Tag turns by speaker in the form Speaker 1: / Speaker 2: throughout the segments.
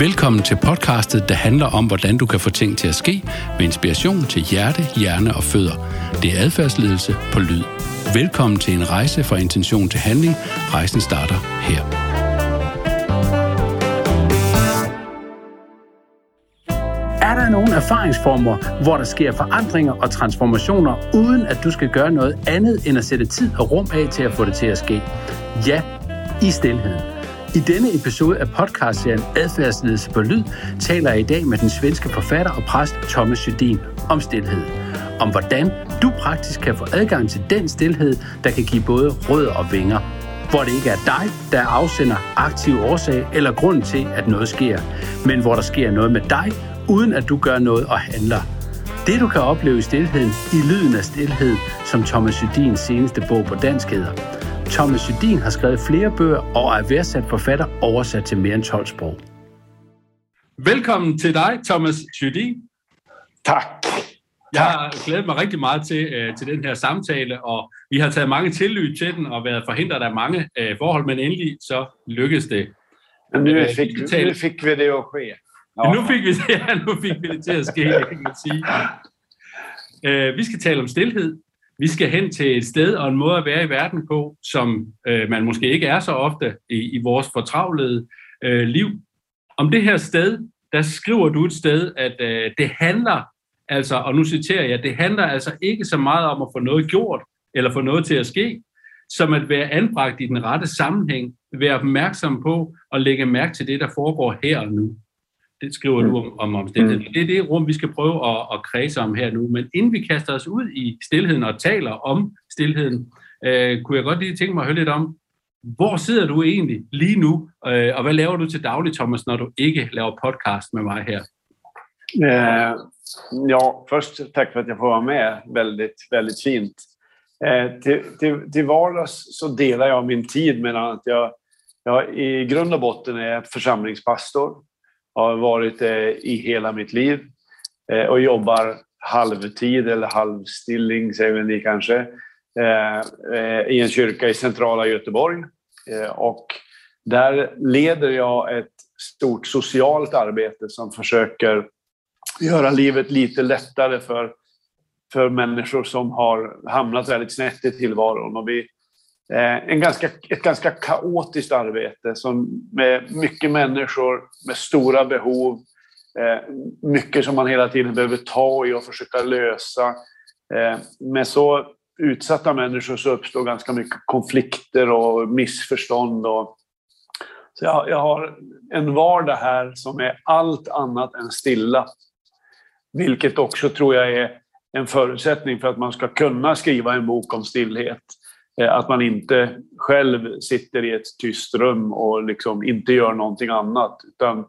Speaker 1: Velkommen til podcastet, der handler om, hvordan du kan få ting til at ske med inspiration til hjerte, hjerne og fødder. Det er adfærdsledelse på lyd. Velkommen til en rejse fra intention til handling. Rejsen starter her. Er der nogle erfaringsformer, hvor der sker forandringer og transformationer, uden at du skal gøre noget andet end at sætte tid og rum af til at få det til at ske? Ja, i stilheden. I denne episode af podcastserien Adfærdsledelse på Lyd taler jeg i dag med den svenske forfatter og præst Thomas Sjödin om stillhed. Om hvordan du praktisk kan få adgang til den stillhed, der kan give både rødder og vinger. Hvor det ikke er dig, der afsender aktiv årsag eller grund til, at noget sker, men hvor der sker noget med dig, uden at du gør noget og handler. Det du kan opleve i stillheden, i lyden af stillhed, som Thomas Jydins seneste bog på dansk hedder. Thomas Jydin har skrevet flere bøger og er værdsat forfatter oversat til mere end 12 sprog. Velkommen til dig, Thomas Jydin.
Speaker 2: Tak.
Speaker 1: Jeg har glædet mig rigtig meget til, uh, til den her samtale, og vi har taget mange tillyd til den og været forhindret af mange uh, forhold, men endelig så lykkedes det.
Speaker 2: Men nu øh, fik, nu fik vi det at ske.
Speaker 1: Nu fik vi det, ja, nu fik vi det til at ske, kan man sige. Uh, vi skal tale om stillhed, vi skal hen til et sted og en måde at være i verden på, som øh, man måske ikke er så ofte i, i vores fortravlede øh, liv. Om det her sted, der skriver du et sted, at øh, det handler, altså, og nu citerer jeg, det handler altså ikke så meget om at få noget gjort, eller få noget til at ske, som at være anbragt i den rette sammenhæng, være opmærksom på og lægge mærke til det, der foregår her og nu. Det skriver du om, om omstændigheden. Mm. Det er det rum, vi skal prøve at, at kredse om her nu. Men inden vi kaster os ud i stillheden og taler om stillheden, øh, kunne jeg godt lige tænke mig at høre lidt om, hvor sidder du egentlig lige nu, øh, og hvad laver du til daglig, Thomas, når du ikke laver podcast med mig her?
Speaker 2: Eh, ja, först tack för att jag får vara med. Väldigt, väldigt fint. Eh, till, till, till vardags så delar jag min tid mellan att jag, jag i grund och botten är församlingspastor har varit det i hela mitt liv eh, och jobbar halvtid eller halvstilling, säger ni kanske, eh, i en kyrka i centrala Göteborg. Och där leder jag ett stort socialt arbete som försöker göra livet lite lättare för, för människor som har hamnat väldigt snett i tillvaron. Och vi Eh, en ganska, ett ganska kaotiskt arbete som med mycket människor med stora behov. Eh, mycket som man hela tiden behöver ta i och försöka lösa. Eh, med så utsatta människor så uppstår ganska mycket konflikter och missförstånd. Och, så jag, jag har en vardag här som är allt annat än stilla. Vilket också tror jag är en förutsättning för att man ska kunna skriva en bok om stillhet. Eh, att man inte själv sitter i ett tyst rum och liksom inte gör någonting annat. Utan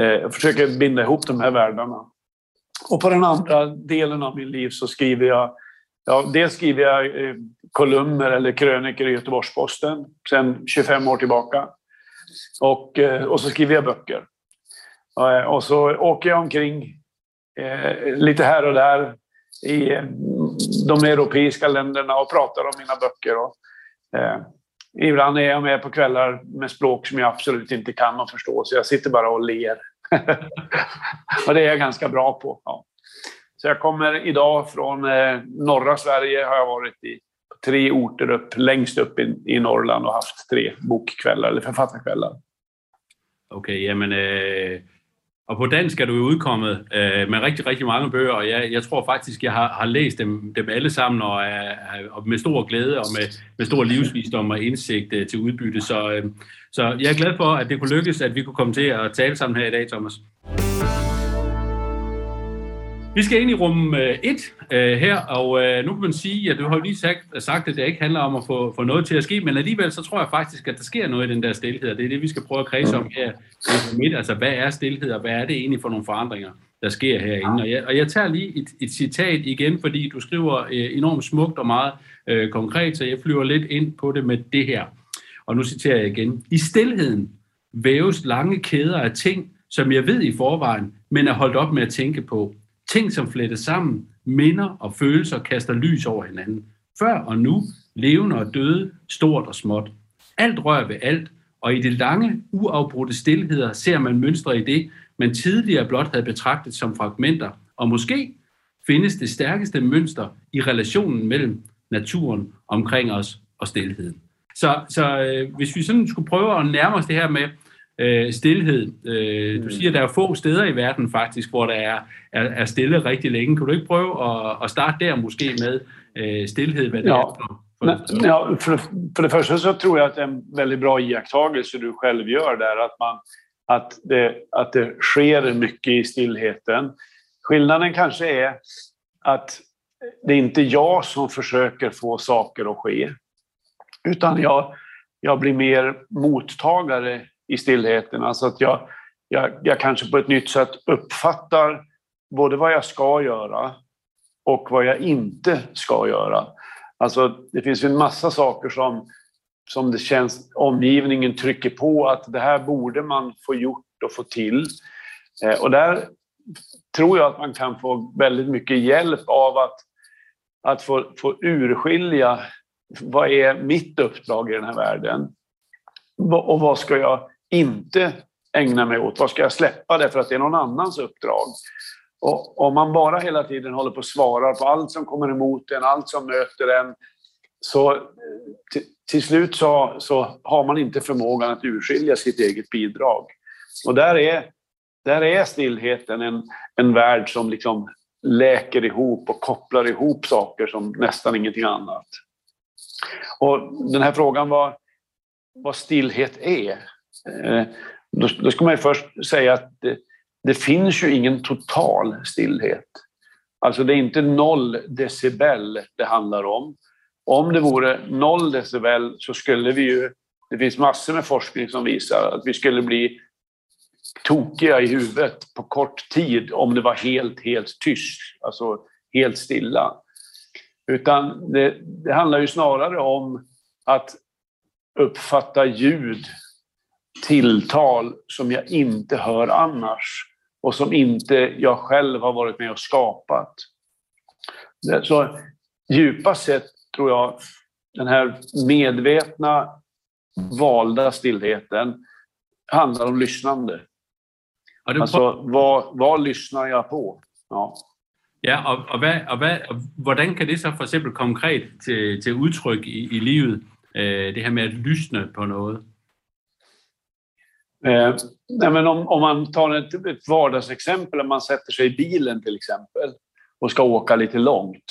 Speaker 2: eh, jag försöker binda ihop de här världarna. Och på den andra delen av min liv så skriver jag Ja, dels skriver jag eh, kolumner eller krönikor i Göteborgs-Posten sedan 25 år tillbaka. Och, och så skriver jag böcker. Och så åker jag omkring eh, lite här och där i de europeiska länderna och pratar om mina böcker. Och, eh, ibland är jag med på kvällar med språk som jag absolut inte kan och förstå, så jag sitter bara och ler. och det är jag ganska bra på. Ja. Så jag kommer idag från eh, norra Sverige, har jag varit i tre orter upp, längst upp i, i Norrland och haft tre bokkvällar eller författarkvällar.
Speaker 1: Okej, okay, men eh, Og på dansk er du jo udkommet øh, med rigtig, rigtig mange bøger, og jeg, jeg tror faktisk, jeg har, har læst dem, dem alle sammen, og, er, og med stor glæde og med, med stor livsvisdom og indsigt øh, til udbytte. Så, øh, så jeg er glad for, at det kunne lykkes, at vi kunne komme til at tale sammen her i dag, Thomas. Vi skal ind i rum øh, 1 øh, her, og øh, nu kan man sige, at du har jo lige sagt, sagt, at det ikke handler om at få, få noget til at ske, men alligevel så tror jeg faktisk, at der sker noget i den der stillhed, og det er det, vi skal prøve at kredse om her. i Midt. Altså, hvad er stillhed, og hvad er det egentlig for nogle forandringer, der sker herinde? Og jeg, og jeg tager lige et, et citat igen, fordi du skriver øh, enormt smukt og meget øh, konkret, så jeg flyver lidt ind på det med det her. Og nu citerer jeg igen. I stillheden væves lange kæder af ting, som jeg ved i forvejen, men er holdt op med at tænke på. Ting, som flettes sammen, minder og følelser kaster lys over hinanden. Før og nu, levende og døde, stort og småt. Alt rører ved alt, og i det lange, uafbrudte stillheder ser man mønstre i det, man tidligere blot havde betragtet som fragmenter, og måske findes det stærkeste mønster i relationen mellem naturen omkring os og stillheden. Så, så øh, hvis vi sådan skulle prøve at nærme os det her med øh, stillhed. Øh, du mm. siger, at der er få steder i verden faktisk, hvor der er, er, er stille rigtig længe. Kan du ikke prøve at, at starte der måske med øh, stillhed, hvad det
Speaker 2: ja.
Speaker 1: er for,
Speaker 2: för ja, för, för det första så tror jag att det är en väldigt bra iakttagelse du själv gör där, att, man, att, det, att det sker mycket i stillheten. Skillnaden kanske är att det är inte jag som försöker få saker att ske, utan jag, jag blir mer mottagare i stillheten. Alltså att jag, jag, jag kanske på ett nytt sätt uppfattar både vad jag ska göra och vad jag inte ska göra. Alltså, det finns ju en massa saker som, som det känns omgivningen trycker på att det här borde man få gjort och få till. Eh, och där tror jag att man kan få väldigt mycket hjälp av att, att få, få urskilja vad är mitt uppdrag i den här världen? Och vad ska jag inte ägna mig åt? Vad ska jag släppa därför att det är någon annans uppdrag? Och om man bara hela tiden håller på och svarar på allt som kommer emot en, allt som möter en, så till, slut så, så har man inte förmågan att urskilja sitt eget bidrag. Och där är, där är stillheten en, en värld som liksom läker ihop och kopplar ihop saker som nästan ingenting annat. Och den här frågan var vad stillhet är. Eh, då, då ska man ju först säga att det, det finns ju ingen total stillhet. Alltså det är inte noll decibel det handlar om. Om det vore noll decibel så skulle vi ju, det finns massor med forskning som visar att vi skulle bli tokiga i huvudet på kort tid om det var helt, helt tyst, alltså helt stilla. Utan det, det handlar ju snarare om att uppfatta ljud, tilltal som jag inte hör annars och som inte jag själv har varit med och skapat. Så djupast sett tror jag den här medvetna, valda stillheten handlar om lyssnande. Alltså, vad, vad lyssnar jag på? Ja.
Speaker 1: Ja, og, og, hvad, og, hvad, og hvordan kan det så for eksempel konkret til, til udtryk i, i livet, øh, det her med at lysne på noget?
Speaker 2: Eh, nej, men om, om man tar ett, ett vardagsexempel, om man sätter sig i bilen till exempel och ska åka lite långt,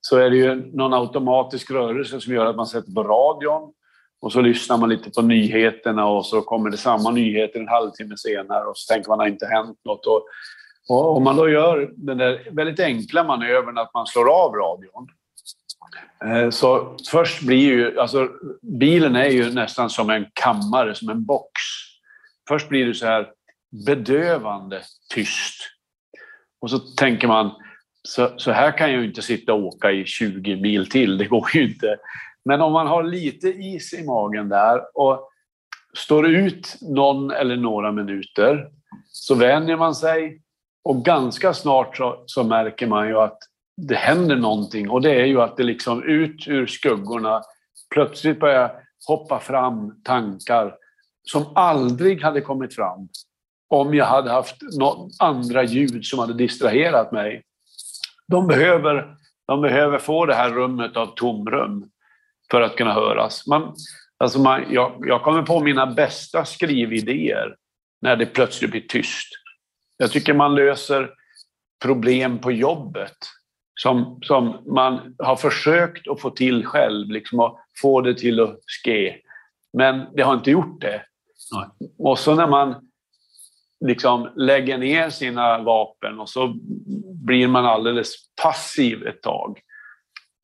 Speaker 2: så är det ju någon automatisk rörelse som gör att man sätter på radion och så lyssnar man lite på nyheterna och så kommer det samma nyheter en halvtimme senare och så tänker man att det inte hänt något. Och, och om man då gör den där väldigt enkla manövern att man slår av radion eh, så först blir ju, alltså bilen är ju nästan som en kammare, som en box. Först blir det så här bedövande tyst. Och så tänker man, så, så här kan jag ju inte sitta och åka i 20 mil till, det går ju inte. Men om man har lite is i magen där och står ut någon eller några minuter så vänjer man sig och ganska snart så, så märker man ju att det händer någonting och det är ju att det liksom ut ur skuggorna plötsligt börjar hoppa fram tankar som aldrig hade kommit fram om jag hade haft andra ljud som hade distraherat mig. De behöver, de behöver få det här rummet av tomrum för att kunna höras. Man, alltså man, jag, jag kommer på mina bästa skrividéer när det plötsligt blir tyst. Jag tycker man löser problem på jobbet som, som man har försökt att få till själv, liksom att få det till att ske. Men det har inte gjort det. Nej. Och så när man liksom lägger ner sina vapen och så blir man alldeles passiv ett tag.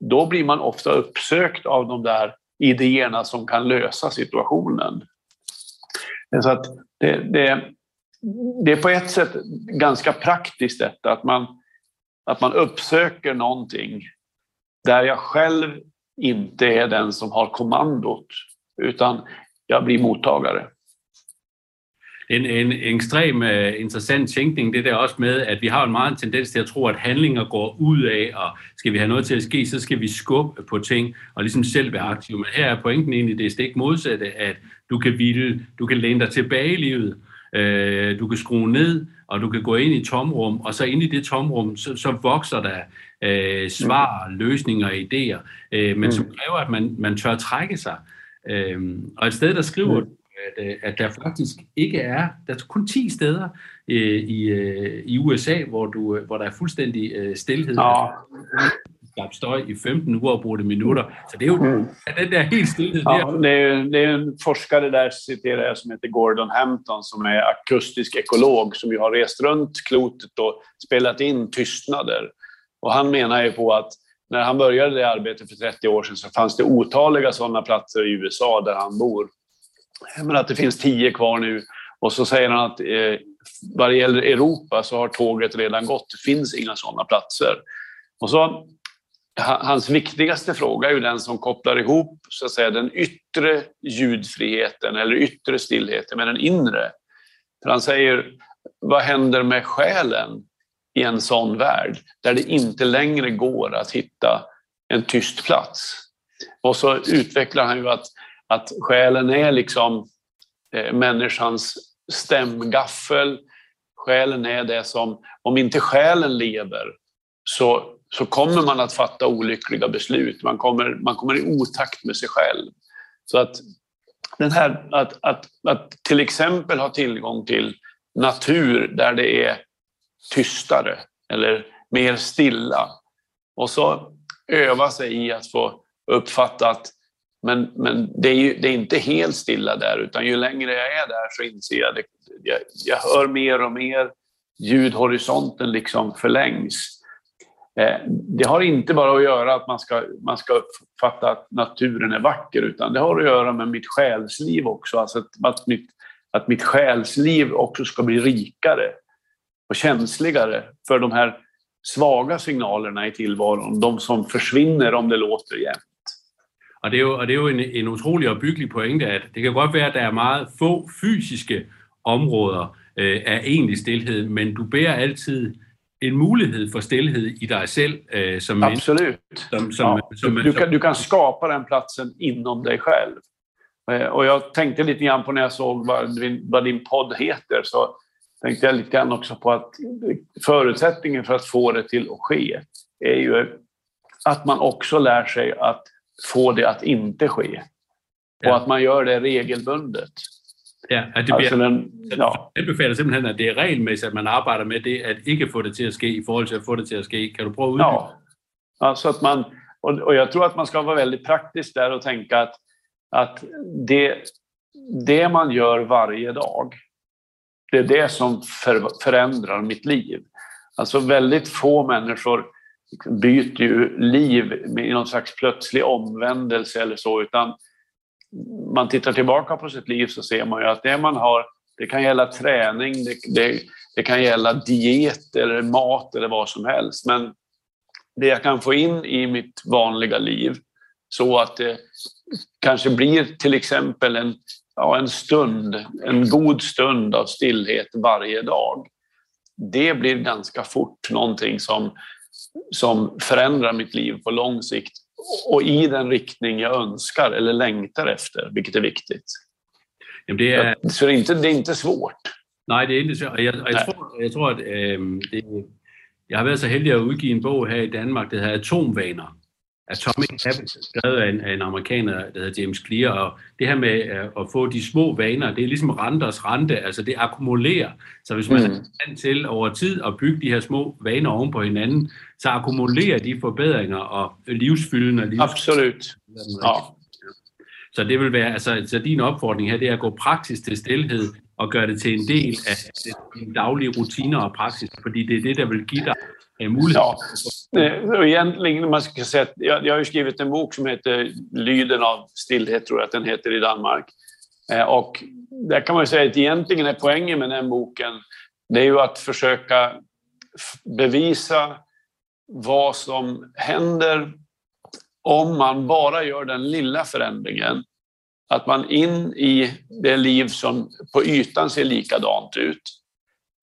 Speaker 2: Då blir man ofta uppsökt av de där idéerna som kan lösa situationen. Så att det, det, det är på ett sätt ganska praktiskt detta, att man, att man uppsöker någonting där jag själv inte är den som har kommandot, utan jag blir mottagare
Speaker 1: en, en ekstrem uh, interessant tænkning, det der også med, at vi har en meget tendens til at tro, at handlinger går ud af, og skal vi have noget til at ske, så skal vi skubbe på ting og ligesom selv være aktive. Men her er pointen egentlig det stik modsatte, at du kan ville, du kan læne dig tilbage i livet, uh, du kan skrue ned, og du kan gå ind i tomrum, og så ind i det tomrum, så, så vokser der uh, svar, mm. løsninger og idéer, uh, men mm. som kræver, at man, man tør trække sig. Uh, og et sted, der skriver mm at, øh, at der faktisk ikke er, der er kun 10 steder øh, i, øh, i USA, hvor, du, hvor der er fuldstændig øh, stillhed. Ja. Skabt støj i 15 uger og bruge det minutter. Så det är ju mm. den där helt stillhet.
Speaker 2: Ja, det, är, det är en forskare där, citerar jag, som heter Gordon Hampton som är akustisk ekolog som ju har rest runt klotet och spelat in tystnader. Och han menar ju på att när han började det arbetet för 30 år sedan så fanns det otaliga sådana platser i USA där han bor men att det finns tio kvar nu. Och så säger han att eh, vad det gäller Europa så har tåget redan gått. Det finns inga sådana platser. Och så, hans viktigaste fråga är ju den som kopplar ihop så att säga, den yttre ljudfriheten eller yttre stillheten med den inre. För han säger, vad händer med själen i en sån värld där det inte längre går att hitta en tyst plats? Och så utvecklar han ju att att själen är liksom eh, människans stämgaffel. Själen är det som, om inte själen lever, så, så kommer man att fatta olyckliga beslut. Man kommer, man kommer i otakt med sig själv. Så att, den här, att, att, att till exempel ha tillgång till natur där det är tystare eller mer stilla och så öva sig i att få uppfatta att men, men det, är ju, det är inte helt stilla där, utan ju längre jag är där så inser jag att jag, jag hör mer och mer. Ljudhorisonten liksom förlängs. Eh, det har inte bara att göra att man ska, man ska uppfatta att naturen är vacker, utan det har att göra med mitt själsliv också. Alltså att, att, mitt, att mitt själsliv också ska bli rikare och känsligare för de här svaga signalerna i tillvaron, de som försvinner om det låter jämt.
Speaker 1: Og det er jo, og det er jo en, en utrolig opbyggelig pointe, at det kan godt være, at der er meget få fysiske områder øh, af egentlig stillhed, men du bærer altid en mulighed for stillhed i dig selv
Speaker 2: eh, som Absolut. Som, som, ja. som, du, kan, du kan skapa den platsen inom dig själv. Eh, och jag tänkte lite grann på när jag såg vad din, vad din podd heter, så tänkte jag lite grann också på att förutsättningen för att få det till att ske är ju att man också lär sig att få det att inte ske. Och att man gör det regelbundet.
Speaker 1: Ja, at det altså, den, ja. anbefaler simpelthen, at det regelmæssigt, at man arbejder med det, at ikke få det til at ske i forhold til at få det til at ske. Kan du prøve at uddybe?
Speaker 2: Ja, alltså att man, och, och jag tror att man ska vara väldigt praktisk där och tänka att, att det, det man gör varje dag, det är det som för, förändrar mitt liv. Alltså väldigt få människor byter ju liv i någon slags plötslig omvändelse eller så, utan man tittar tillbaka på sitt liv så ser man ju att det man har, det kan gälla träning, det, det, det kan gälla diet eller mat eller vad som helst, men det jag kan få in i mitt vanliga liv så att det kanske blir till exempel en, ja, en stund, en god stund av stillhet varje dag. Det blir ganska fort någonting som som förändrar mitt liv på lång sikt och i den riktning jag önskar eller längtar efter, vilket är viktigt. Det är... Så det är, inte, det är inte svårt.
Speaker 1: Nej, det är inte svårt. Jag, jag, tror, jag tror att äh, det, jag har varit så heldig att utge en bok här i Danmark, det heter Atomvaner. Atomic Habits, skrevet af en, af en amerikaner, der hedder James Clear, og det her med øh, at få de små vaner, det er ligesom renters rente, altså det akkumulerer. Så hvis man mm. er stand til over tid at bygge de her små vaner oven på hinanden, så akkumulerer de forbedringer og livsfyldende. Livsfyldende.
Speaker 2: Absolut. Ja.
Speaker 1: Så det vil være, altså, så din opfordring her, det er at gå praktisk til stillhed og gøre det til en del af dine daglige rutiner og praksis, fordi det er det, der vil give dig
Speaker 2: Ja, eh, egentligen, man ska säga att jag, jag har skrivit en bok som heter Lyden av stillhet, tror jag att den heter i Danmark. Eh, och där kan man säga att egentligen är poängen med den boken, det är ju att försöka bevisa vad som händer om man bara gör den lilla förändringen. Att man in i det liv som på ytan ser likadant ut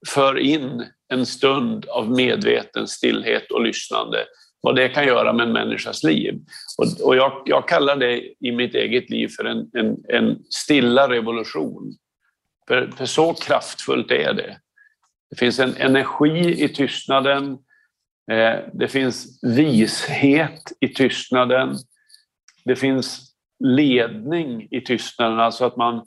Speaker 2: för in en stund av medveten stillhet och lyssnande. Vad det kan göra med en människas liv. Och, och jag, jag, kallar det i mitt eget liv för en, en, en stilla revolution. För, för så kraftfullt är det. Det finns en energi i tystnaden. Eh, det finns vishet i tystnaden. Det finns ledning i tystnaden, alltså att man,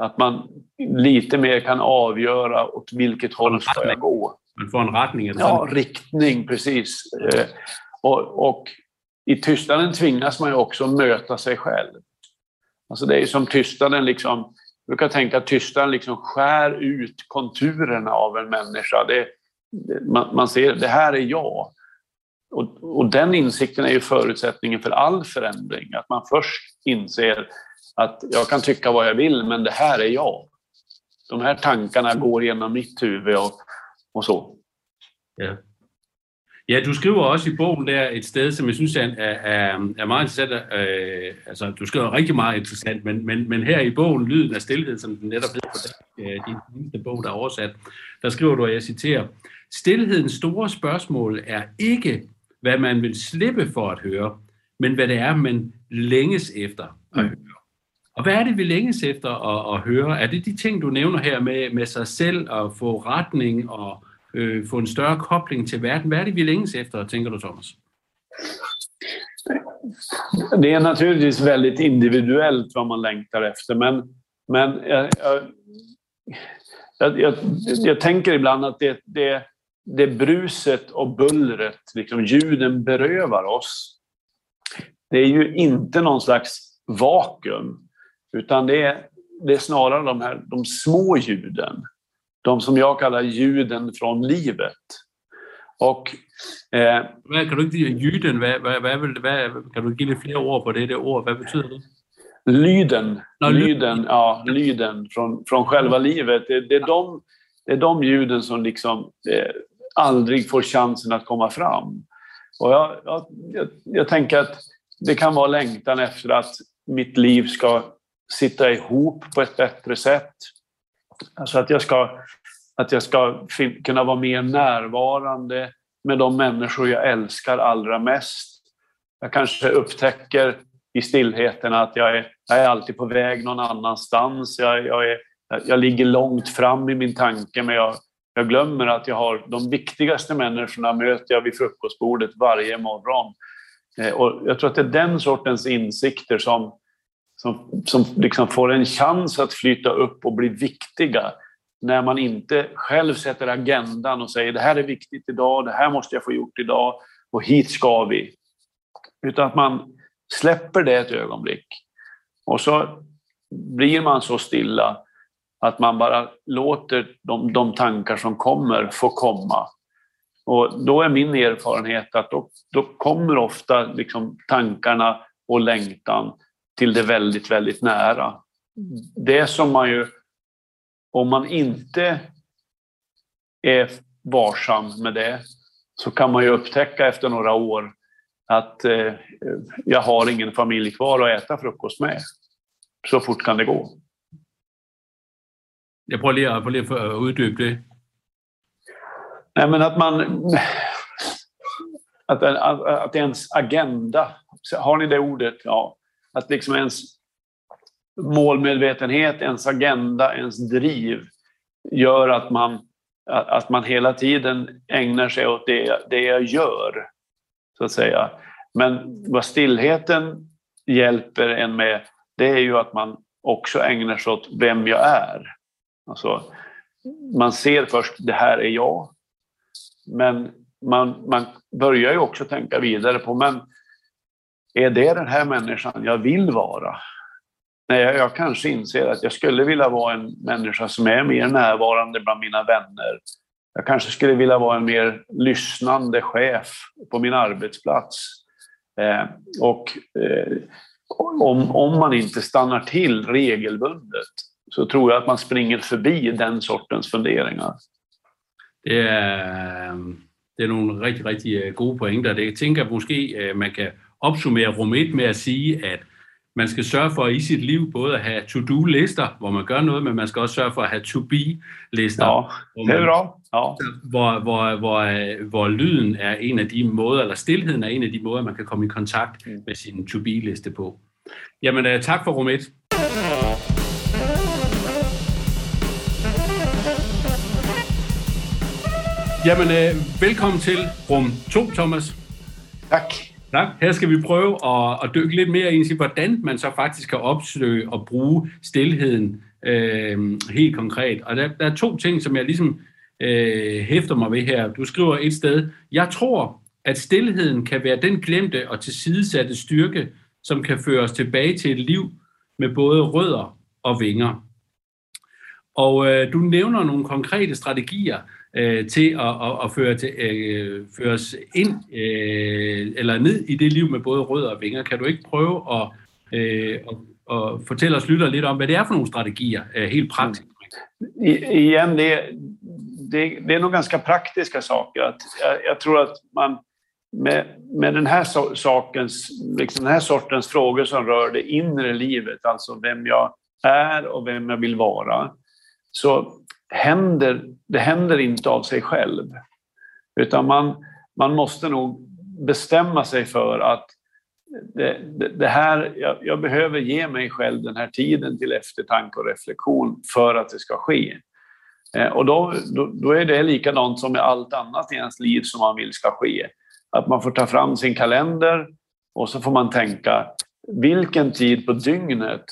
Speaker 2: att man lite mer kan avgöra åt vilket håll ska jag gå.
Speaker 1: Man får en riktning?
Speaker 2: Ja, riktning, precis. Eh, och, och, i tystnaden tvingas man ju också möta sig själv. Alltså det är som tystnaden liksom, jag brukar tänka att tystnaden liksom skär ut konturerna av en människa. Det, man, man ser, det här är jag. Och, och, den insikten är ju förutsättningen för all förändring. Att man först inser att jag kan tycka vad jag vill, men det här är jag. De här tankarna går genom mitt huvud och, och så.
Speaker 1: Ja. Ja, du skriver også i bogen der et sted, som jeg synes er, er, er meget interessant. Øh, altså, du skriver rigtig meget interessant, men, men, men her i bogen Lyden af Stilhed, som den netop hedder på øh, din sidste bog, der er oversat, der skriver du, og jeg citerer, Stilhedens store spørgsmål er ikke, hvad man vil slippe for at høre, men hvad det er, man længes efter at høre. Og hvad er det, vi længes efter at, at høre? Er det de ting, du nævner her med, med sig selv, og få retning og øh, få en større kobling til verden? Hvad er det, vi længes efter, tænker du, Thomas?
Speaker 2: Det är naturligtvis väldigt individuellt vad man längtar efter, men, men jag, jag, jag, jag tänker ibland att det, det, det bruset och bullret, liksom ljuden berövar oss. Det är ju inte någon slags vakuum, utan det är, det är snarare de här de små ljuden. De som jag kallar ljuden från livet. Och,
Speaker 1: eh, kan du inte ljuden, vad, vad, vad, vad, kan du ge lite fler ord på det, det ord, vad betyder det?
Speaker 2: Lyden, no, lyden, ja, lyden från, från själva livet. Det, det, är de, det är de ljuden som liksom eh, aldrig får chansen att komma fram. Och jag, jag, jag, tänker att det kan vara längtan efter att mitt liv ska sitta ihop på ett bättre sätt. Alltså att jag ska, att jag ska kunna vara mer närvarande med de människor jag älskar allra mest. Jag kanske upptäcker i stillheten att jag är, jag är alltid på väg någon annanstans. Jag, jag, är, jag ligger långt fram i min tanke men jag, jag glömmer att jag har de viktigaste människorna möter jag vid frukostbordet varje morgon. Eh, och jag tror att det är den sortens insikter som, som, som liksom får en chans att flyta upp och bli viktiga när man inte själv sätter agendan och säger det här är viktigt idag, det här måste jag få gjort idag och hit ska vi. Utan att man släpper det ett ögonblick. Och så blir man så stilla att man bara låter de, de tankar som kommer få komma. Och då är min erfarenhet att då, då kommer ofta liksom tankarna och längtan till det väldigt, väldigt nära. Det som man ju, om man inte är varsam med det, så kan man ju upptäcka efter några år att eh, jag har ingen familj kvar att äta frukost med. Så fort kan det gå.
Speaker 1: Jag prøver lige, prøver lige at uddybe det.
Speaker 2: Nej, men att man... Att, att, att ens agenda, har ni det ordet? Ja. Att liksom ens målmedvetenhet, ens agenda, ens driv gör att man, att man hela tiden ägnar sig åt det, det jag gör. Så att säga. Men vad stillheten hjälper en med, det är ju att man också ägnar sig åt vem jag är. Alltså, man ser först, det här är jag. Men man, man börjar ju också tänka vidare på, men är det den här människan jag vill vara? Nej, jag, kanske inser att jag skulle vilja vara en människa som är mer närvarande bland mina vänner. Jag kanske skulle vilja vara en mer lyssnande chef på min arbetsplats. Eh, och eh, om, om man inte stannar till regelbundet så tror jag att man springer förbi den sortens funderingar.
Speaker 1: Det är det är några riktigt, riktigt goda poäng där. Jag tänker att eh, man kan opsummere 1 med at sige, at man skal sørge for i sit liv både at have to-do-lister, hvor man gør noget, men man skal også sørge for at have to-be-lister.
Speaker 2: Ja, det er bra. Ja.
Speaker 1: Hvor, hvor, hvor, hvor lyden er en af de måder, eller stillheden er en af de måder, man kan komme i kontakt mm. med sin to-be-liste på. Jamen, uh, tak for rum 1. Jamen, øh, velkommen til rum 2, Thomas.
Speaker 2: Tak.
Speaker 1: Tak. Her skal vi prøve at, at dykke lidt mere ind i, hvordan man så faktisk kan opsøge og bruge stillheden øh, helt konkret. Og der, der er to ting, som jeg ligesom øh, hæfter mig ved her. Du skriver et sted, jeg tror, at stillheden kan være den glemte og tilsidesatte styrke, som kan føre os tilbage til et liv med både rødder og vinger. Og øh, du nævner nogle konkrete strategier, øh, til at, at, at føre, til, øh, føres ind øh, eller ned i det liv med både rødder og vinger. Kan du ikke prøve at, øh, at, at fortælle os lytter lidt om, hvad det er for nogle strategier, øh, helt praktisk?
Speaker 2: Igen, det, det, det är nog ganska praktiska saker. Att jag, jag tror att man med, med den här sakens, liksom den här sortens frågor som rör det inre livet, alltså vem jag är och vem jag vill vara, så händer, det händer inte av sig själv. Utan man, man måste nog bestämma sig för att det, det, det här, jag, jag, behöver ge mig själv den här tiden till eftertanke och reflektion för att det ska ske. Eh, och då, då, då, är det likadant som med allt annat i ens liv som man vill ska ske. Att man får ta fram sin kalender och så får man tänka vilken tid på dygnet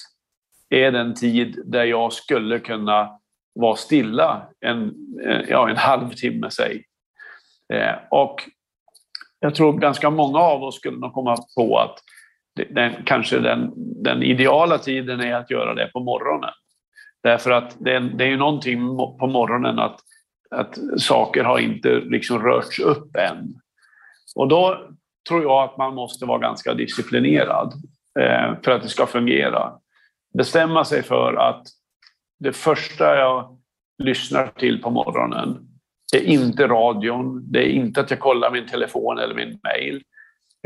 Speaker 2: är den tid där jag skulle kunna vara stilla en, eh, ja, en halvtimme, säg. Eh, och jag tror ganska många av oss skulle nog komma på att den, kanske den, den ideala tiden är att göra det på morgonen. Därför att det, det är ju någonting på morgonen att, att saker har inte liksom rörts upp än. Och då tror jag att man måste vara ganska disciplinerad eh, för att det ska fungera. Bestämma sig för att det första jag lyssnar till på morgonen det är inte radion, det är inte att jag kollar min telefon eller min mail,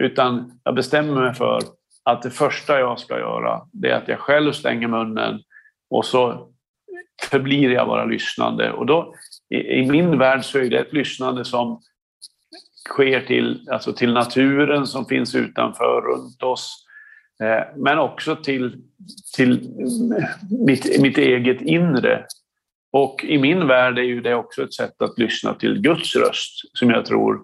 Speaker 2: utan jag bestämmer mig för att det första jag ska göra, det är att jag själv stänger munnen och så förblir jag bara lyssnande. Och då, i, i min värld så är det ett lyssnande som sker till, alltså till naturen som finns utanför, runt oss, Eh, men också till, till eh, mitt, mitt eget inre. Och i min värld är ju det också ett sätt att lyssna till Guds röst som jag tror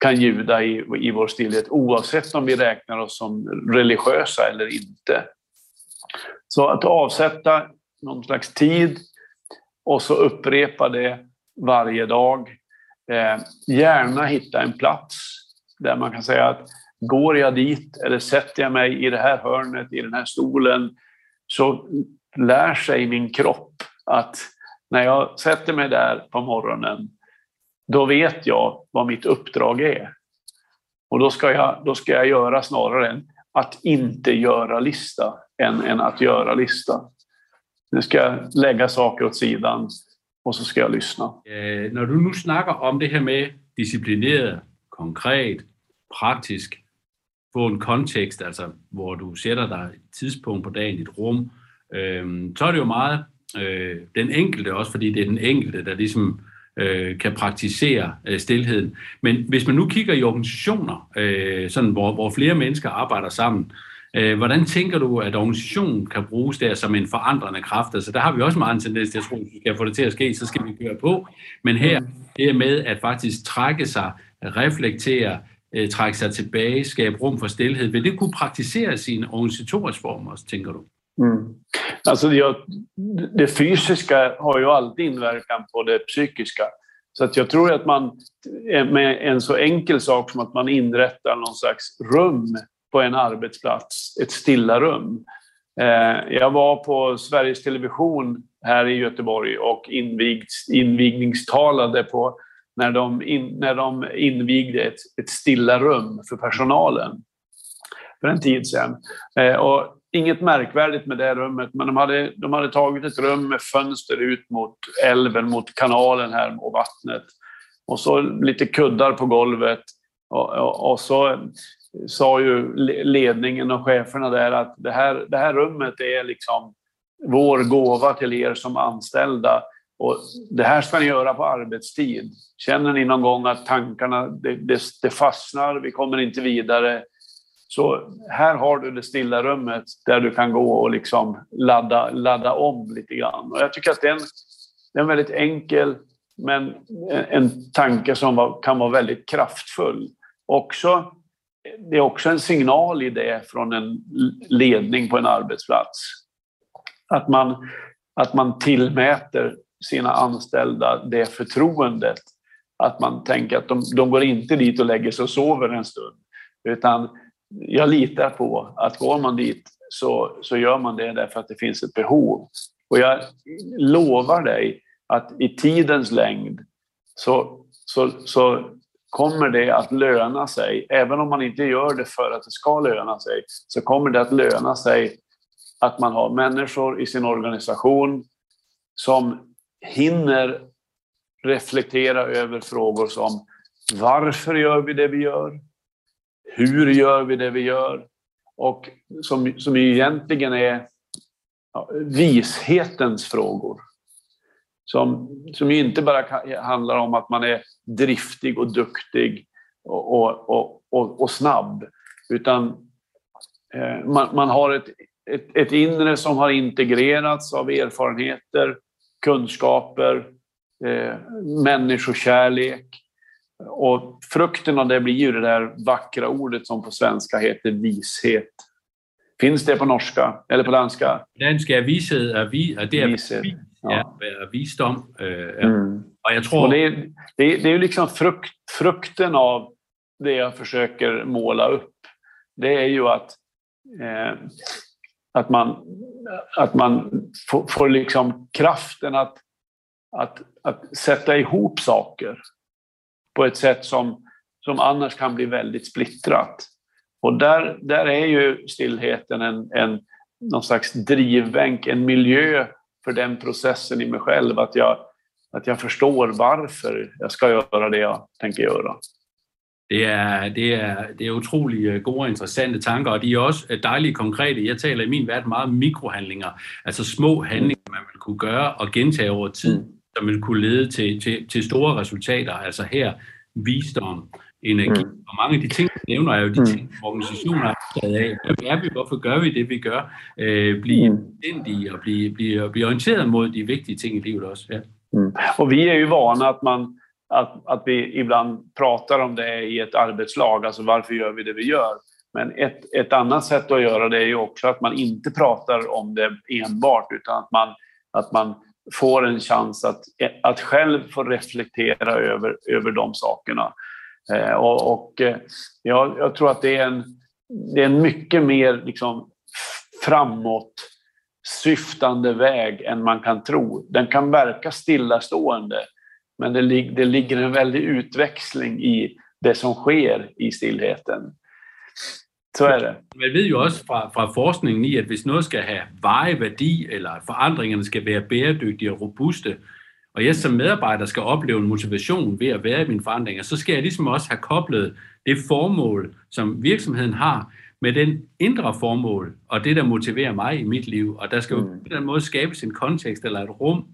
Speaker 2: kan ljuda i, i vår stillhet oavsett om vi räknar oss som religiösa eller inte. Så att avsätta någon slags tid och så upprepa det varje dag. Eh, gärna hitta en plats där man kan säga att går jag dit eller sätter jag mig i det här hörnet, i den här stolen, så lär sig min kropp att när jag sätter mig där på morgonen, då vet jag vad mitt uppdrag är. Och då ska jag, då ska jag göra snarare än att inte göra lista, än, än att göra lista. Nu ska jag lägga saker åt sidan och så ska jag lyssna.
Speaker 1: Eh, när du nu snackar om det här med disciplinerad, konkret, praktiskt, få en kontekst, alltså hvor du sætter dig et tidspunkt på dagen, et rum, øh, så er det jo meget øh, den enkelte også, fordi det er den enkelte, der ligesom øh, kan praktisere øh, stillheden. Men hvis man nu kigger i organisationer, øh, sådan, hvor, hvor flere mennesker arbejder sammen, øh, hvordan tænker du, at organisationen kan bruges der som en forandrende kraft? Altså der har vi også meget en tendens til at tro, at vi kan få det til at ske, så skal vi køre på. Men her, det er med at faktisk trække sig, reflektere, øh, trække sig tilbage, skabe rum for stillhed. Vil det kunne praktiseres i en organisatorisk form også, tænker du?
Speaker 2: Mm. Alltså jag, det fysiska har ju alltid inverkan på det psykiska. Så att jag tror att man eh, med en så enkel sak som att man inrättar någon slags rum på en arbetsplats, ett stilla rum. Eh, jag var på Sveriges Television här i Göteborg och invigningstalade på när de, in, när de invigde ett, ett stilla rum för personalen för en tid sedan. Eh, och inget märkvärdigt med det rummet, men de hade, de hade tagit ett rum med fönster ut mot älven, mot kanalen här och vattnet. Och så lite kuddar på golvet. Och, och, och så sa ju ledningen och cheferna där att det här, det här rummet är liksom vår gåva till er som anställda. Och det här ska ni göra på arbetstid. Känner ni någon gång att tankarna det, det, det fastnar, vi kommer inte vidare. Så här har du det stilla rummet där du kan gå och liksom ladda, ladda om lite grann. Och jag tycker att det är en, det är en väldigt enkel men en tanke som var, kan vara väldigt kraftfull. Också, det är också en signal i det från en ledning på en arbetsplats. Att man, att man tillmäter sina anställda det förtroendet. Att man tänker att de, de går inte dit och lägger sig och sover en stund. Utan jag litar på att går man dit så, så gör man det därför att det finns ett behov. Och jag lovar dig att i tidens längd så, så, så kommer det att löna sig. Även om man inte gör det för att det ska löna sig, så kommer det att löna sig att man har människor i sin organisation som hinner reflektera över frågor som varför gör vi det vi gör? Hur gör vi det vi gör? Och som, som egentligen är ja, vishetens frågor. Som, som inte bara handlar om att man är driftig och duktig och, och, och, och snabb, utan eh, man, man, har ett, ett, ett inre som har integrerats av erfarenheter, kunskaper, eh, människokärlek. Och frukten av det blir ju det där vackra ordet som på svenska heter vishet. Finns det på norska eller på danska?
Speaker 1: Danska är vishet, är vi, är det vishet. ja. ja, visdom.
Speaker 2: Eh. Mm. Och jag tror... Och det, är, det, är, det är ju liksom frukt, frukten av det jag försöker måla upp. Det är ju att, eh, att man, att man får, får liksom kraften att, att, att sätta ihop saker på ett sätt som, som annars kan bli väldigt splittrat. Och där, där är ju stillheten en, en, någon slags drivbänk, en miljö för den processen i mig själv. Att jag, att jag förstår varför jag ska göra det jag tänker göra.
Speaker 1: Det er, det, er, det er utrolig øh, gode og interessante tanker, og de er også øh, dejligt konkrete. Jeg taler i min verden meget om mikrohandlinger, altså små handlinger, man vil kunne gøre og gentage over tid, mm. som vil kunne lede til, til, til store resultater. Altså her visdom, energi. Mm. Og mange af de ting, du nævner, er jo de mm. ting, organisationer er optaget af. Hvad er vi? Hvorfor gør vi det, vi gør? Øh, blive mm. og blive, blive, blive orienteret mod de vigtige ting i livet også. Ja.
Speaker 2: Mm. Och vi är ju vana att, man, att, att vi ibland pratar om det i ett arbetslag, alltså varför gör vi det vi gör? Men ett, ett annat sätt att göra det är ju också att man inte pratar om det enbart, utan att man, att man får en chans att, att själv få reflektera över, över de sakerna. Eh, och, och eh, jag, jag, tror att det är en, det är en mycket mer liksom, framåt syftande väg än man kan tro. Den kan verka stillastående, men det, lig, det ligger en väldig utväxling i det som sker i stillheten. Så är det.
Speaker 1: Man vet ju också från forskningen i, att om något ska ha varig värde eller förändringarna ska vara bæredygtige och robusta och jag som medarbetare ska uppleva en motivation vid att vara i mine forandringer, så ska jag liksom också ha kopplat det formål, som verksamheten har, med den indre formål, og det, der motiverer mig i mit liv. Og der skal jo mm. på den måde skabes en kontekst eller et rum,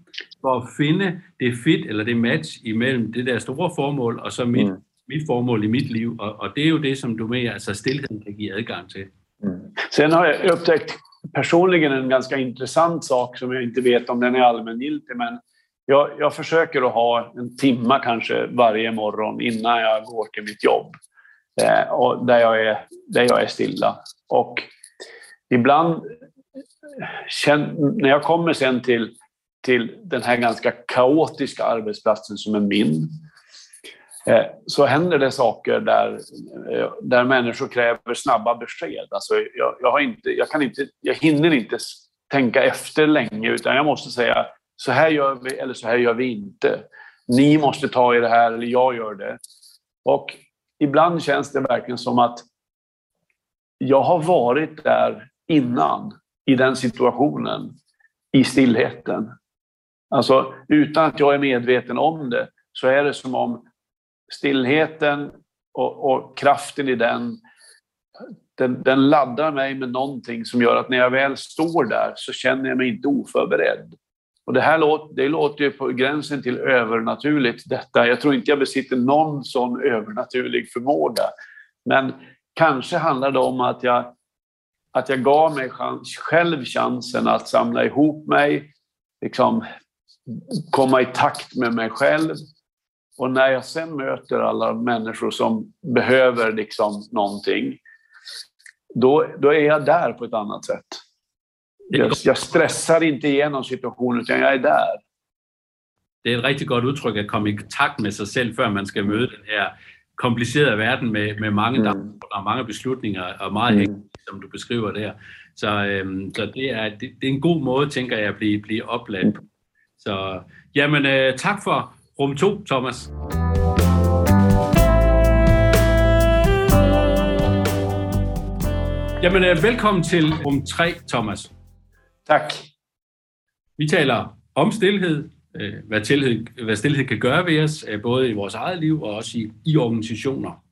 Speaker 1: for at finde det fit eller det match imellem det der store formål, og så mit, mm. mit formål i mit liv. Og, og det er jo det, som du med, altså stillheden kan give adgang til.
Speaker 2: Mm. Sen har jag upptäckt personligen en ganska intressant sak som jag inte vet om den är allmängiltig, men jag, jag försöker att ha en timma kanske varje morgon innan jag går till mitt jobb. Eh, och där, jag är, där jag är stilla. Och ibland, när jag kommer sen till, till den här ganska kaotiska arbetsplatsen som är min, eh, så händer det saker där, eh, där människor kräver snabba besked. Alltså jag, jag, har inte, jag, kan inte, jag hinner inte tänka efter länge, utan jag måste säga så här gör vi eller så här gör vi inte. Ni måste ta i det här eller jag gör det. Och ibland känns det verkligen som att jag har varit där innan, i den situationen, i stillheten. Alltså utan att jag är medveten om det, så är det som om stillheten och, och kraften i den den, den laddar mig med någonting som gör att när jag väl står där så känner jag mig inte oförberedd. Och det här låter, det låter ju på gränsen till övernaturligt detta. Jag tror inte jag besitter någon sån övernaturlig förmåga. Men kanske handlar det om att jag, att jag gav mig chans, själv chansen att samla ihop mig, liksom komma i takt med mig själv. Och när jag sen möter alla människor som behöver liksom någonting, då, då är jag där på ett annat sätt. Jag, jag stressar inte igenom situationen, utan jag är där.
Speaker 1: Det är ett riktigt gott uttryck att komma i kontakt med sig själv før man ska möta den här komplicerade världen med, med mange, mm. der, många beslutninger och mycket mm. som du beskriver där. Så, øhm, så det, är, det, det, är en god måde, tänker jag, att bli, bli opladt på. Så jamen, øh, tak for rum 2, Thomas. Jamen, øh, velkommen til rum 3, Thomas.
Speaker 2: Tak.
Speaker 1: Vi taler om stillhed, øh, hvad, stillhed, hvad stillhed kan gøre ved os, øh, både i vores eget liv og også i, i organisationer.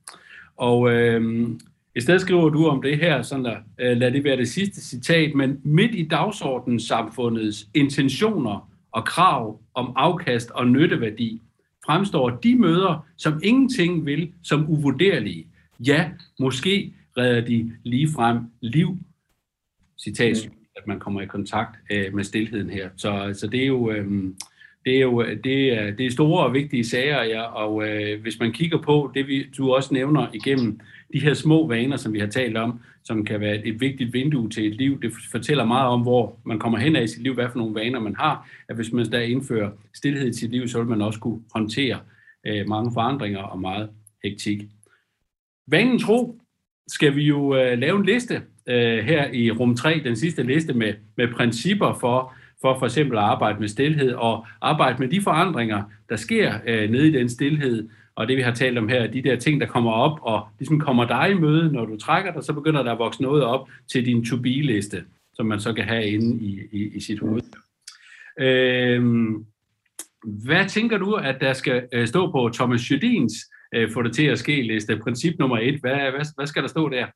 Speaker 1: Og øh, i stedet skriver du om det her, sådan der, øh, lad det være det sidste citat, men midt i dagsordenssamfundets intentioner og krav om afkast og nytteværdi, fremstår de møder, som ingenting vil, som uvurderlige. Ja, måske redder de lige frem liv. Citat, mm at man kommer i kontakt øh, med stillheden her. Så, så det er jo... Øh, det er jo det er, det er store og vigtige sager, ja, og øh, hvis man kigger på det, vi, du også nævner igennem de her små vaner, som vi har talt om, som kan være et vigtigt vindue til et liv, det fortæller meget om, hvor man kommer hen af i sit liv, hvad for nogle vaner man har, at hvis man der indfører stillhed i sit liv, så vil man også kunne håndtere øh, mange forandringer og meget hektik. Vanen tro skal vi jo øh, lave en liste øh, her i rum 3, den sidste liste med, med principper for, for for eksempel at arbejde med stillhed og arbejde med de forandringer, der sker øh, nede i den stillhed, og det vi har talt om her, de der ting, der kommer op og ligesom kommer dig i møde, når du trækker dig, så begynder der at vokse noget op til din to-be-liste, som man så kan have inde i, i, i sit hoved. Øh, hvad tænker du, at der skal øh, stå på Thomas Jødins øh, få det til at ske liste? Princip nummer et, hvad, hvad, hvad skal der stå der?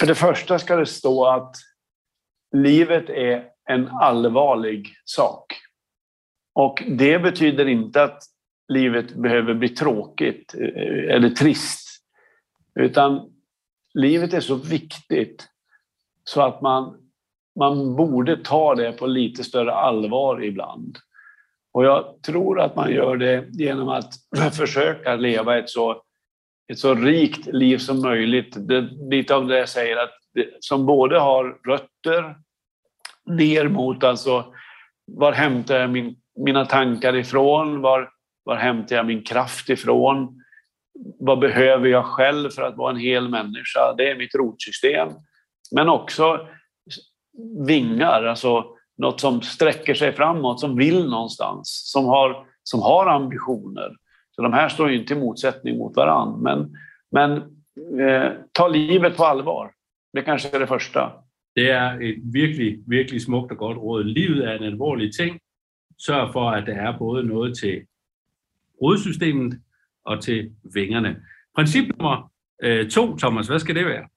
Speaker 2: För det första ska det stå att livet är en allvarlig sak. Och det betyder inte att livet behöver bli tråkigt øh, eller trist. Utan livet är så viktigt så att man, man borde ta det på lite större allvar ibland. Och jag tror att man gör det genom att försöka leva ett så, ett så rikt liv som möjligt. Det, lite av det jag säger, att det, som både har rötter ner mot alltså var hämtar jag min, mina tankar ifrån? Var, var hämtar jag min kraft ifrån? Vad behöver jag själv för att vara en hel människa? Det är mitt rotsystem. Men också vingar, alltså något som sträcker sig framåt, som vill någonstans, som har, som har ambitioner. Så de här står ju inte i motsättning mot varandra. Men, men eh, ta livet på allvar. Det kanske är det första.
Speaker 1: Det är ett virkelig, virkelig smukt och gott råd. Livet är en allvarlig ting. Sörj för att det är både något till rodsystemet och till vingarna. Princip nummer eh, två, Thomas, vad ska det vara?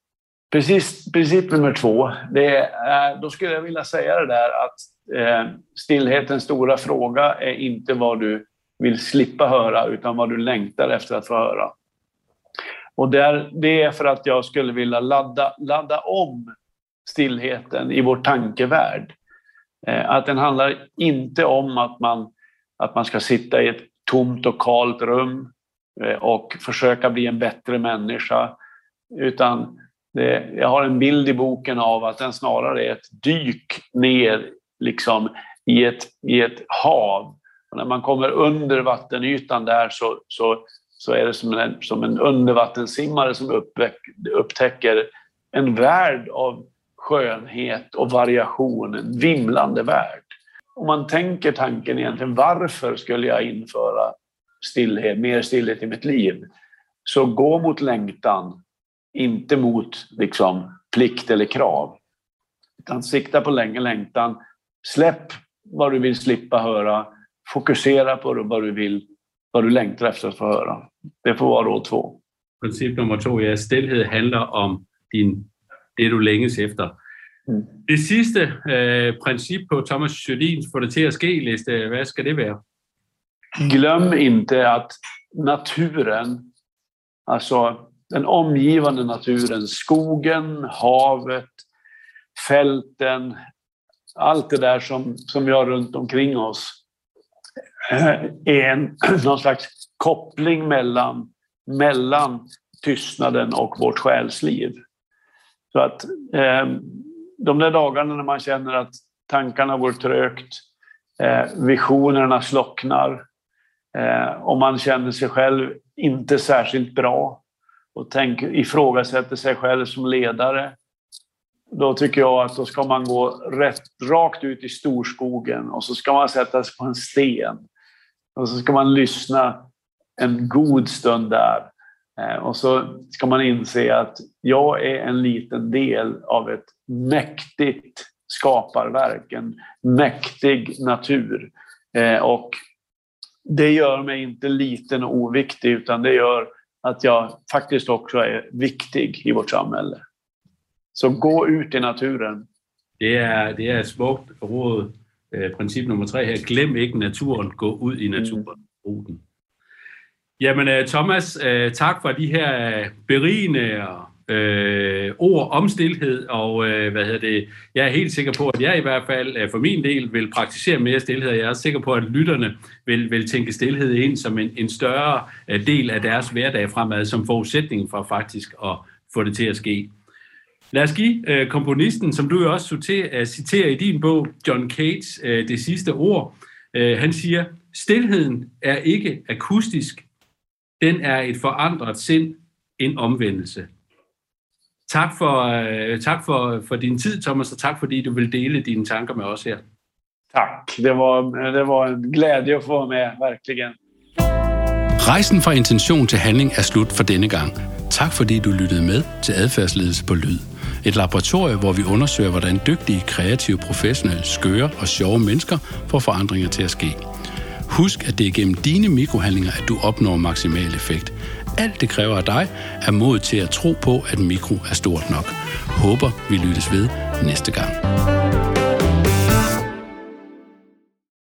Speaker 2: Precis, princip nummer två, det är, då skulle jag vilja säga det där att eh, stillhetens stora fråga är inte vad du vill slippa höra utan vad du längtar efter att få höra. Och där, det är för att jag skulle vilja ladda, ladda om stillheten i vår tankevärld. Eh, att den handlar inte om att man, att man ska sitta i ett tomt och kalt rum eh, och försöka bli en bättre människa. Utan det, jag har en bild i boken av att den snarare är ett dyk ner liksom, i, ett, i ett hav. Och när man kommer under vattenytan där så, så, så är det som en, som en undervattensimmare som uppväck, upptäcker en värld av skönhet och variation, en vimlande värld. Om man tänker tanken egentligen, varför skulle jag införa stillhet, mer stillhet i mitt liv? Så gå mot längtan, inte mot liksom, plikt eller krav. Utan sikta på länge längtan. Släpp vad du vill slippa höra. Fokusera på vad du vill, vad du längtar efter att få höra. Det får vara råd två.
Speaker 1: princip nummer to, ja, stilhed handler om din, det, du længes efter. Mm. Det sidste øh, princip på Thomas Jolins få det til at ske liste, hvad skal det være?
Speaker 2: Glöm inte att naturen, alltså den omgivande naturen, skogen, havet, fälten, allt det där som, som vi har runt omkring oss är en, någon slags koppling mellan, mellan tystnaden och vårt själsliv. Så att eh, de där dagarna när man känner att tankarna går trögt, eh, visionerna slocknar eh, och man känner sig själv inte särskilt bra och tänk, ifrågasätter sig själv som ledare. Då tycker jag att då ska man gå rätt, rakt ut i storskogen och så ska man sätta sig på en sten. Och så ska man lyssna en god stund där. Eh, och så ska man inse att jag är en liten del av ett mäktigt skaparverk, en mäktig natur. Eh, och det gör mig inte liten och oviktig utan det gör att jag faktiskt också är viktig i vårt samhälle. Så gå ut i naturen.
Speaker 1: Det är, det är ett smukt råd. Eh, princip nummer tre här. Glöm inte naturen, gå ut i naturen. Mm. Jamen øh, Thomas, øh, tak for de her øh, berigende øh, ord om stillhed, og øh, hvad hedder det, jeg er helt sikker på, at jeg i hvert fald øh, for min del vil praktisere mere stillhed, og jeg er sikker på, at lytterne vil, vil tænke stillhed ind som en, en større øh, del af deres hverdag fremad, som forudsætning for faktisk at få det til at ske. Lad os give øh, komponisten, som du jo også øh, citerer i din bog, John Cates, øh, det sidste ord. Øh, han siger, stillheden er ikke akustisk, den er et forandret sind, en omvendelse. Tak for, øh, tak for, for din tid, Thomas, og tak fordi du vil dele dine tanker med os her.
Speaker 2: Tak. Det var, det var en glæde at få med, verkligen.
Speaker 1: Rejsen fra intention til handling er slut for denne gang. Tak fordi du lyttede med til adfærdsledelse på lyd. Et laboratorium, hvor vi undersøger, hvordan dygtige, kreative, professionelle, skøre og sjove mennesker får forandringer til at ske. Husk, at det er gennem dine mikrohandlinger, at du opnår maksimal effekt. Alt det kræver af dig er mod til at tro på, at mikro er stort nok. Håber, vi lyttes ved næste gang.